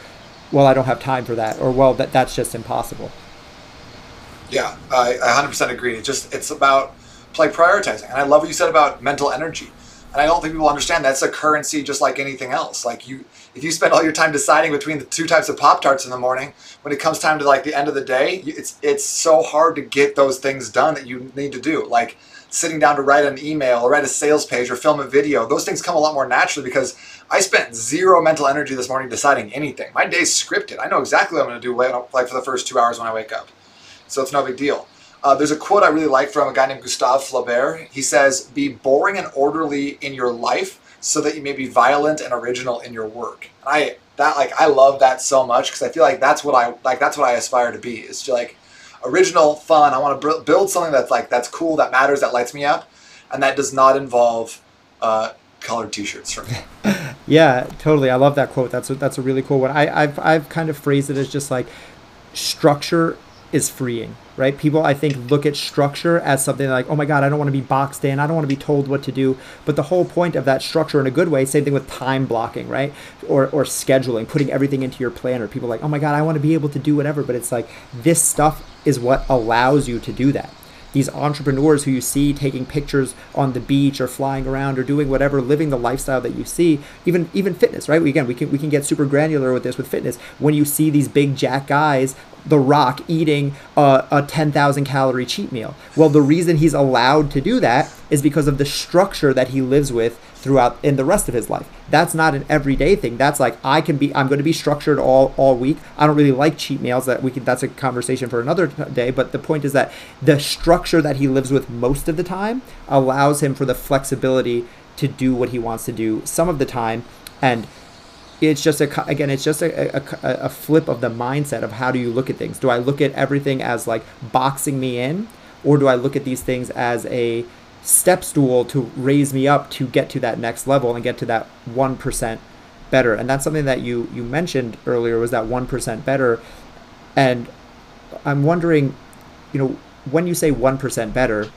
Speaker 3: well, I don't have time for that, or well, that that's just impossible.
Speaker 1: Yeah, I, I 100% agree. It's just it's about like prioritizing. And I love what you said about mental energy. And I don't think people understand that's a currency just like anything else. Like you, if you spend all your time deciding between the two types of Pop Tarts in the morning, when it comes time to like the end of the day, it's it's so hard to get those things done that you need to do. Like sitting down to write an email or write a sales page or film a video. Those things come a lot more naturally because I spent zero mental energy this morning deciding anything. My day's scripted. I know exactly what I'm going to do like for the first two hours when I wake up. So it's no big deal. Uh, there's a quote I really like from a guy named Gustave Flaubert. He says, "Be boring and orderly in your life, so that you may be violent and original in your work." And I that like I love that so much because I feel like that's what I like. That's what I aspire to be. Is to like original, fun. I want to build something that's like that's cool, that matters, that lights me up, and that does not involve uh, colored T-shirts for me.
Speaker 3: yeah, totally. I love that quote. That's a, that's a really cool one. I, I've I've kind of phrased it as just like structure is freeing, right? People, I think, look at structure as something like, oh my God, I don't want to be boxed in. I don't want to be told what to do. But the whole point of that structure in a good way, same thing with time blocking, right? Or, or scheduling, putting everything into your planner. People like, oh my God, I want to be able to do whatever. But it's like, this stuff is what allows you to do that these entrepreneurs who you see taking pictures on the beach or flying around or doing whatever, living the lifestyle that you see, even even fitness, right? Again, we can we can get super granular with this with fitness. When you see these big jack guys the Rock eating a, a 10,000 calorie cheat meal. Well, the reason he's allowed to do that is because of the structure that he lives with throughout in the rest of his life. That's not an everyday thing. That's like I can be I'm going to be structured all all week. I don't really like cheat meals that we can that's a conversation for another day, but the point is that the structure that he lives with most of the time allows him for the flexibility to do what he wants to do some of the time and it's just a again it's just a, a, a, flip of the mindset of how do you look at things do i look at everything as like boxing me in or do i look at these things as a step stool to raise me up to get to that next level and get to that 1% better and that's something that you you mentioned earlier was that 1% better and i'm wondering you know when you say 1% better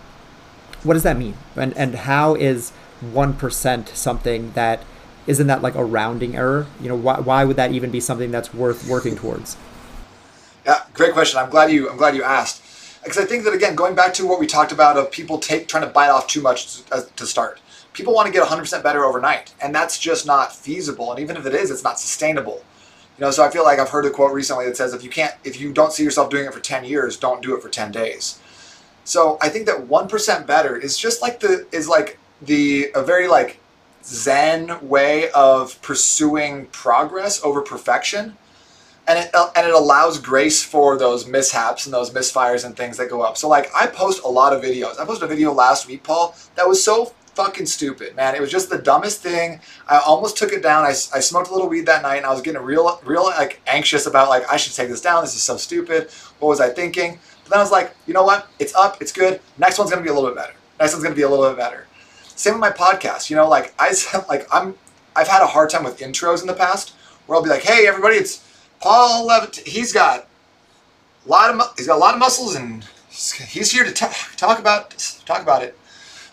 Speaker 3: what does that mean and and how is 1% something that isn't that like a rounding error? You know, why, why would that even be something that's worth working towards?
Speaker 1: Yeah, great question. I'm glad you I'm glad you asked because I think that again, going back to what we talked about of people take trying to bite off too much to, uh, start. People want to get 100% better overnight, and that's just not feasible. And even if it is, it's not sustainable. You know, so I feel like I've heard a quote recently that says if you can't if you don't see yourself doing it for 10 years, don't do it for 10 days. So I think that 1% better is just like the is like the a very like zen way of pursuing progress over perfection and it uh, and it allows grace for those mishaps and those misfires and things that go up. So like i post a lot of videos. I posted a video last week paul that was so fucking stupid man. It was just the dumbest thing. I almost took it down. I, I smoked a little weed that night and i was getting real real like anxious about like i should take this down. This is so stupid. What was i thinking? But then i was like you know what? It's up. It's good. Next one's gonna be a little bit better. Next one's gonna be a little bit better. Same with my podcast. You know, like I like I'm I've had a hard time with intros in the past where I'll be like, "Hey, everybody, it's Paul Levitt. He's got a lot of he's got a lot of muscles and he's here to talk, about talk about it."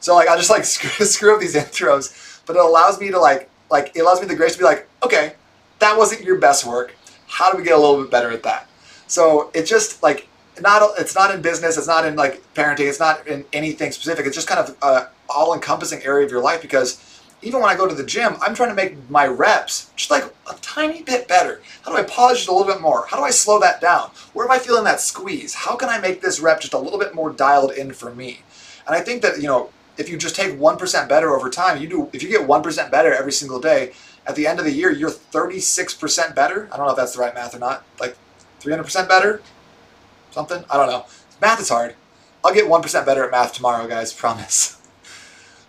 Speaker 1: So like I just like screw, screw up these intros, but it allows me to like like it allows me the grace to be like, "Okay, that wasn't your best work. How do we get a little bit better at that?" So it just like not it's not in business, it's not in like parenting, it's not in anything specific. It's just kind of a all encompassing area of your life because even when I go to the gym, I'm trying to make my reps just like a tiny bit better. How do I pause just a little bit more? How do I slow that down? Where am I feeling that squeeze? How can I make this rep just a little bit more dialed in for me? And I think that, you know, if you just take 1% better over time, you do if you get 1% better every single day, at the end of the year, you're 36% better. I don't know if that's the right math or not. Like 300% better? Something? I don't know. Math is hard. I'll get 1% better at math tomorrow, guys, promise.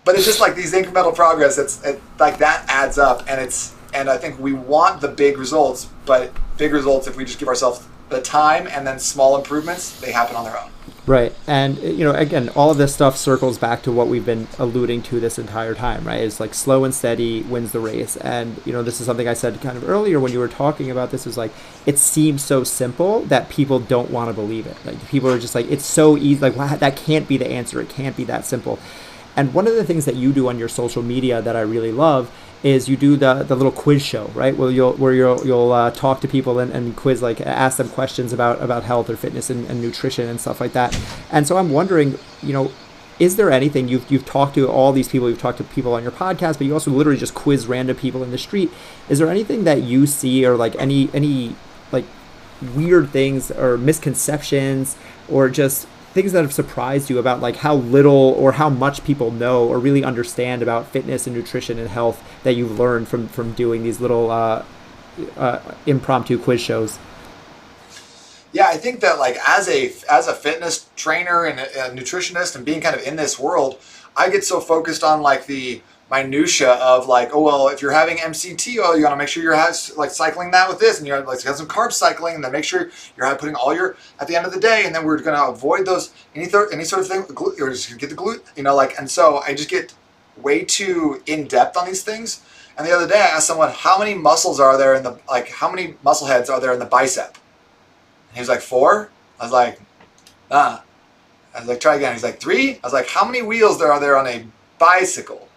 Speaker 1: but it's just like these incremental progress. It's it, like that adds up, and it's and I think we want the big results, but big results if we just give ourselves the time and then small improvements, they happen on their own.
Speaker 3: Right. And, you know, again, all of this stuff circles back to what we've been alluding to this entire time, right? It's like slow and steady wins the race. And, you know, this is something I said kind of earlier when you were talking about this is like, it seems so simple that people don't want to believe it. Like, people are just like, it's so easy. Like, wow, that can't be the answer. It can't be that simple. And one of the things that you do on your social media that I really love is you do the, the little quiz show, right? Where you'll where you'll you'll uh, talk to people and, and quiz like ask them questions about about health or fitness and, and nutrition and stuff like that. And so I'm wondering, you know, is there anything you've you've talked to all these people, you've talked to people on your podcast, but you also literally just quiz random people in the street. Is there anything that you see or like any any like weird things or misconceptions or just things that have surprised you about like how little or how much people know or really understand about fitness and nutrition and health that you've learned from from doing these little uh, uh, impromptu quiz shows?
Speaker 1: Yeah, I think that like as a as a fitness trainer and a, a nutritionist and being kind of in this world, I get so focused on like the minutia of like, oh well, if you're having MCT oil, you got to make sure you're has, like cycling that with this, and you're like have some carb cycling, and then make sure you're putting all your at the end of the day, and then we're gonna avoid those any th- any sort of thing, or just get the glute, you know, like, and so I just get way too in depth on these things. And the other day, I asked someone, how many muscles are there in the like, how many muscle heads are there in the bicep? And he was like, four. I was like, nah. I was like, try again. He's like, three. I was like, how many wheels there are there on a bicycle?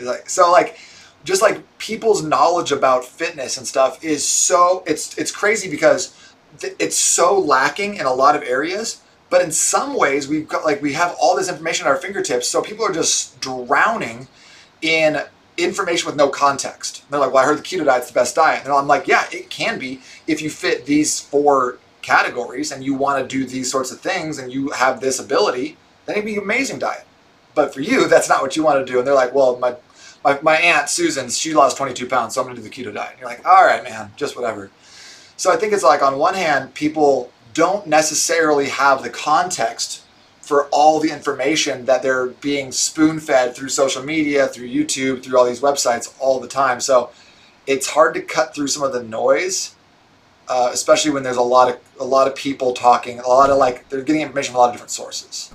Speaker 1: Like, so like, just like people's knowledge about fitness and stuff is so it's it's crazy because it's so lacking in a lot of areas. But in some ways, we've got like we have all this information at our fingertips, so people are just drowning in information with no context. They're like, well, I heard the keto diet's the best diet. And I'm like, yeah, it can be if you fit these four categories and you want to do these sorts of things and you have this ability, then it'd be an amazing diet. But for you, that's not what you want to do. And they're like, well, my, my, my aunt Susan, she lost 22 pounds, so I'm going to do the keto diet. And you're like, all right, man, just whatever. So I think it's like on one hand, people don't necessarily have the context for all the information that they're being spoon fed through social media, through YouTube, through all these websites all the time. So it's hard to cut through some of the noise, uh, especially when there's a lot of a lot of people talking, a lot of like they're getting information from a lot of different sources.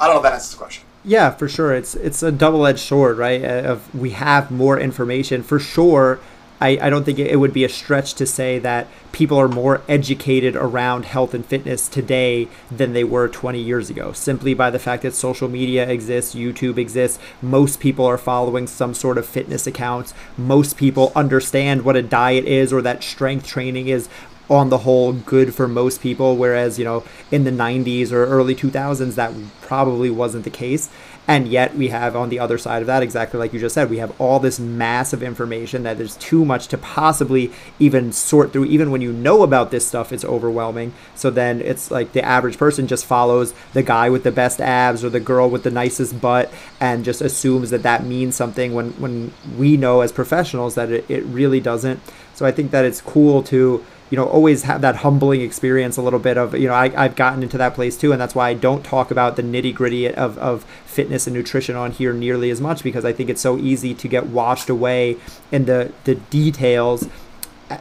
Speaker 1: I don't know if that answers the question.
Speaker 3: Yeah, for sure. It's it's a double edged sword, right? Uh, of we have more information for sure I, I don't think it would be a stretch to say that people are more educated around health and fitness today than they were 20 years ago, simply by the fact that social media exists, YouTube exists. Most people are following some sort of fitness accounts. Most people understand what a diet is or that strength training is on the whole good for most people whereas you know in the 90s or early 2000s that probably wasn't the case. And yet we have on the other side of that exactly like you just said we have all this massive information that there's too much to possibly even sort through. Even when you know about this stuff it's overwhelming. So then it's like the average person just follows the guy with the best abs or the girl with the nicest butt and just assumes that that means something when when we know as professionals that it, it really doesn't. So i think that it's cool to you know always have that humbling experience a little bit of you know I, i've gotten into that place too and that's why i don't talk about the nitty gritty of, of fitness and nutrition on here nearly as much because i think it's so easy to get washed away in the the details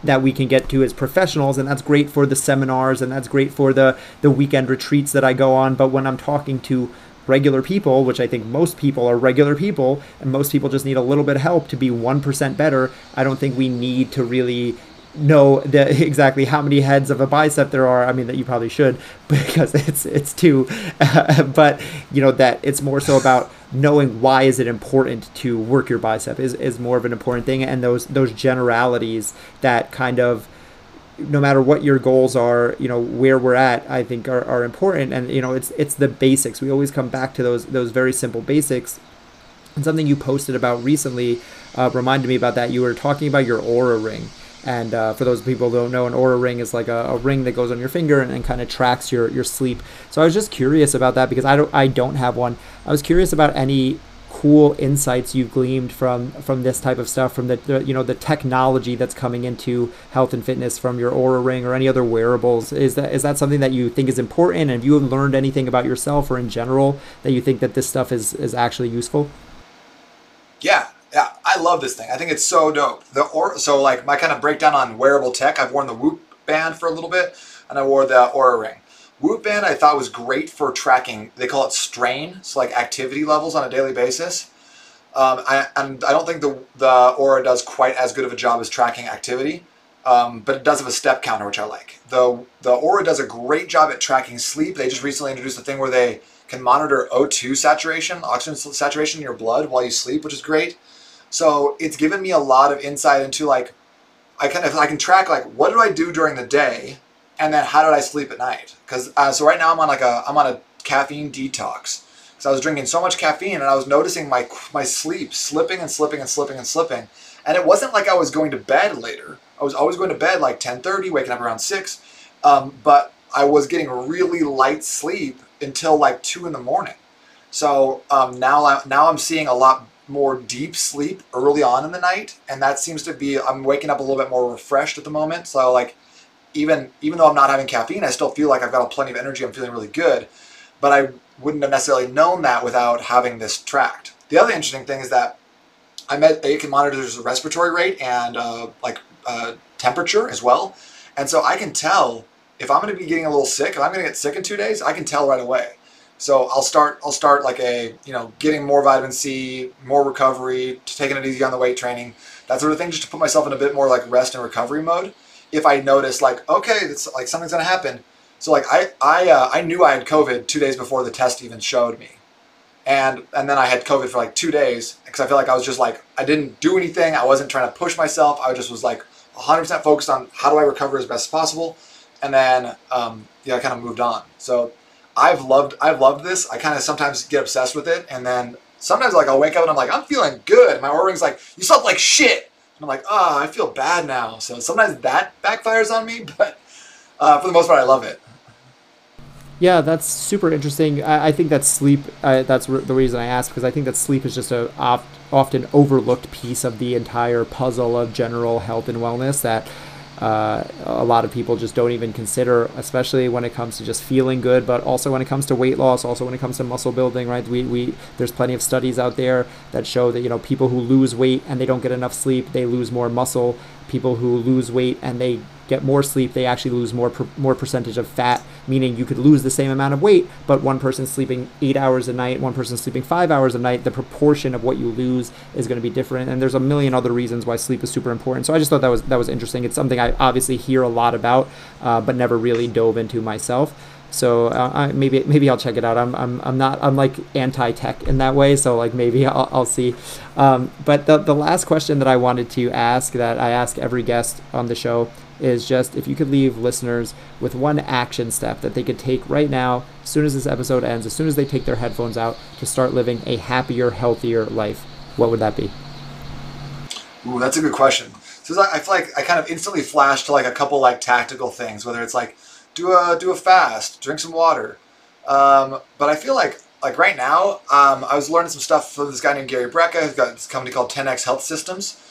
Speaker 3: that we can get to as professionals and that's great for the seminars and that's great for the the weekend retreats that i go on but when i'm talking to regular people, which I think most people are regular people, and most people just need a little bit of help to be 1% better, I don't think we need to really know the, exactly how many heads of a bicep there are. I mean that you probably should because it's it's two, uh, but you know that it's more so about knowing why is it important to work your bicep is, is more of an important thing. And those those generalities that kind of no matter what your goals are you know where we're at i think are, are important. And you know it's it's the basics. We always come back to those those very simple basics. And something you posted about recently uh, reminded me about that. You were talking about your Oura ring and uh, for those people who don't know, an Oura ring is like a, a ring that goes on your finger and, and kind of tracks your, your sleep. So I was just curious about that because I don't I don't have one. I was curious about any cool insights you've gleaned from from this type of stuff from the, the, you know the technology that's coming into health and fitness from your Oura ring or any other wearables is that is that something that you think is important and have you learned anything about yourself or in general that you think that this stuff is is actually useful
Speaker 1: yeah yeah, I love this thing. I think it's so dope. The or so like my kind of breakdown on wearable tech. I've worn the Whoop band for a little bit, and I wore the Oura ring. Whoop band I thought was great for tracking. They call it strain, so like activity levels on a daily basis. Um, I, and I don't think the the Oura does quite as good of a job as tracking activity, um, but it does have a step counter, which I like. The the Oura does a great job at tracking sleep. They just recently introduced a thing where they can monitor O2 saturation, oxygen saturation in your blood while you sleep, which is great. So it's given me a lot of insight into like, I kind of I can track like what do I do during the day, and then how did I sleep at night? Because uh, so right now I'm on like a I'm on a caffeine detox. because I was drinking so much caffeine and I was noticing my my sleep slipping and slipping and slipping and slipping. And it wasn't like I was going to bed later. I was always going to bed like 10:30, waking up around six. Um, but I was getting really light sleep until like two in the morning. So um, now I, now I'm seeing a lot more deep sleep early on in the night, and that seems to be I'm waking up a little bit more refreshed at the moment. So like even even though I'm not having caffeine, I still feel like I've got a plenty of energy. I'm feeling really good, but I wouldn't have necessarily known that without having this tracked. The other interesting thing is that I met it can monitor the respiratory rate and uh, like uh, temperature as well, and so I can tell if I'm going to be getting a little sick. If I'm going to get sick in two days, I can tell right away. So I'll start I'll start like a you know getting more vitamin C, more recovery, taking it easy on the weight training, that sort of thing, just to put myself in a bit more like rest and recovery mode. If I notice like okay, it's like something's gonna happen. So like I I uh, I knew I had COVID two days before the test even showed me, and and then I had COVID for like two days because I feel like I was just like I didn't do anything. I wasn't trying to push myself. I just was like 100% focused on how do I recover as best as possible, and then um, yeah, I kind of moved on. So I've loved I've loved this. I kind of sometimes get obsessed with it, and then sometimes like I'll wake up and I'm like I'm feeling good. My Oura ring's like you slept like shit. And I'm like oh I feel bad now. So sometimes that backfires on me, but uh, for the most part I love it.
Speaker 3: Yeah, that's super interesting. I, I think that sleep. Uh, that's re- the reason I asked because I think that sleep is just a oft, often overlooked piece of the entire puzzle of general health and wellness. That uh, a lot of people just don't even consider, especially when it comes to just feeling good, but also when it comes to weight loss, also when it comes to muscle building, right? We, we there's plenty of studies out there that show that you know people who lose weight and they don't get enough sleep, they lose more muscle. People who lose weight and they get more sleep, they actually lose more per, more percentage of fat. Meaning you could lose the same amount of weight, but one person's sleeping eight hours a night, one person's sleeping five hours a night. The proportion of what you lose is going to be different, and there's a million other reasons why sleep is super important. So I just thought that was that was interesting. It's something I obviously hear a lot about, uh, but never really dove into myself. So uh, I, maybe maybe I'll check it out. I'm, I'm, I'm not I'm like anti tech in that way. So like maybe I'll, I'll see. Um, but the the last question that I wanted to ask that I ask every guest on the show is just if you could leave listeners with one action step that they could take right now, as soon as this episode ends, as soon as they take their headphones out to start living a happier, healthier life, what would that be?
Speaker 1: Ooh, that's a good question. So I feel like I kind of instantly flash to like a couple like tactical things, whether it's like do a do a fast, drink some water. Um, but I feel like like right now, um, I was learning some stuff from this guy named Gary Brecka, who's got this company called 10x Health Systems,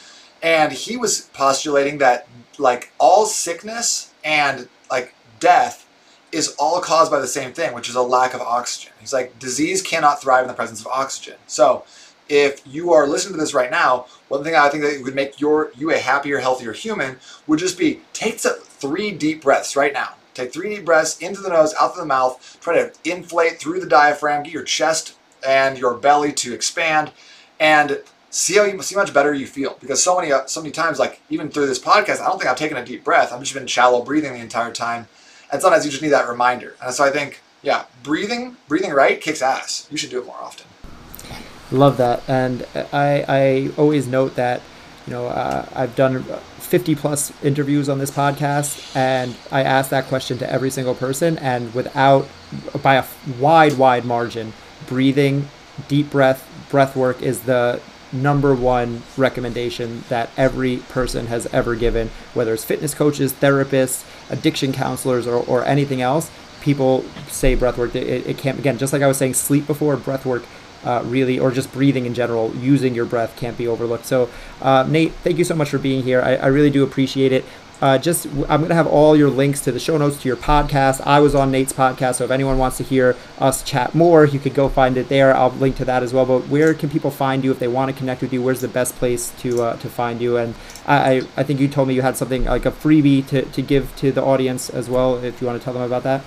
Speaker 1: and he was postulating that like all sickness and like death is all caused by the same thing, which is a lack of oxygen. He's like, disease cannot thrive in the presence of oxygen. So if you are listening to this right now, one thing I think that would make your you a happier, healthier human would just be take three deep breaths right now. Take three deep breaths into the nose, out through the mouth. Try to inflate through the diaphragm, get your chest and your belly to expand, and see how you see much better you feel. Because so many uh, so many times, like even through this podcast, I don't think I've taken a deep breath. I've just been shallow breathing the entire time, and sometimes you just need that reminder. And so I think, yeah, breathing breathing right kicks ass. You should do it more often.
Speaker 3: Love that, and I I always note that you know uh, I've done 50 plus interviews on this podcast and i ask that question to every single person and without by a wide wide margin breathing deep breath breath work is the number one recommendation that every person has ever given whether it's fitness coaches therapists addiction counselors or, or anything else people say breath work it, it can't again just like i was saying sleep before breath work uh, really, or just breathing in general, using your breath can't be overlooked. So, uh, Nate, thank you so much for being here. I, I really do appreciate it. Uh, just, I'm to have all your links to the show notes to your podcast. I was on Nate's podcast, so if anyone wants to hear us chat more, you could go find it there. I'll link to that as well. But where can people find you if they want to connect with you? Where's the best place to uh, to find you? And I, I think you told me you had something like a freebie to, to give to the audience as well. If you want to tell them about that.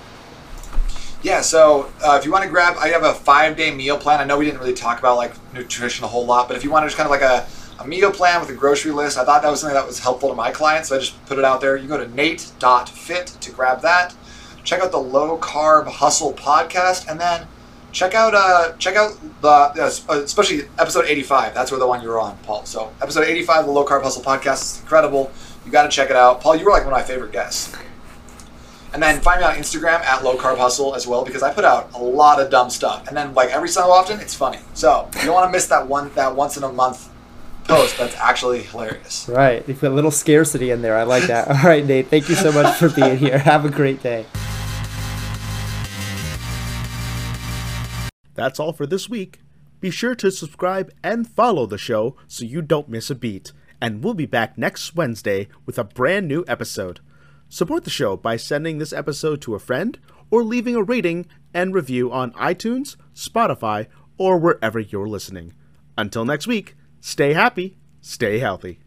Speaker 1: Yeah, so uh, if you want to grab, I have a five day meal plan. I know we didn't really talk about like nutrition a whole lot, but if you want to just kind of like a, a meal plan with a grocery list, I thought that was something that was helpful to my clients, so I just put it out there. You go to nate.fit to grab that. Check out the Low Carb Hustle podcast, and then check out uh, check out the uh, especially episode 85. That's where the one you were on, Paul. So episode 85, the Low Carb Hustle podcast is incredible. You got to check it out, Paul. You were like one of my favorite guests. And then find me on Instagram at Low Carb Hustle as well because I put out a lot of dumb stuff. And then like every so often, it's funny. So you don't want to miss that one that once in a month post that's actually hilarious.
Speaker 3: Right. You put a little scarcity in there. I like that. All right, Nate. Thank you so much for being here. Have a great day.
Speaker 2: That's all for this week. Be sure to subscribe and follow the show so you don't miss a beat. And we'll be back next Wednesday with a brand new episode. Support the show by sending this episode to a friend or leaving a rating and review on iTunes, Spotify, or wherever you're listening. Until next week, stay happy, stay healthy.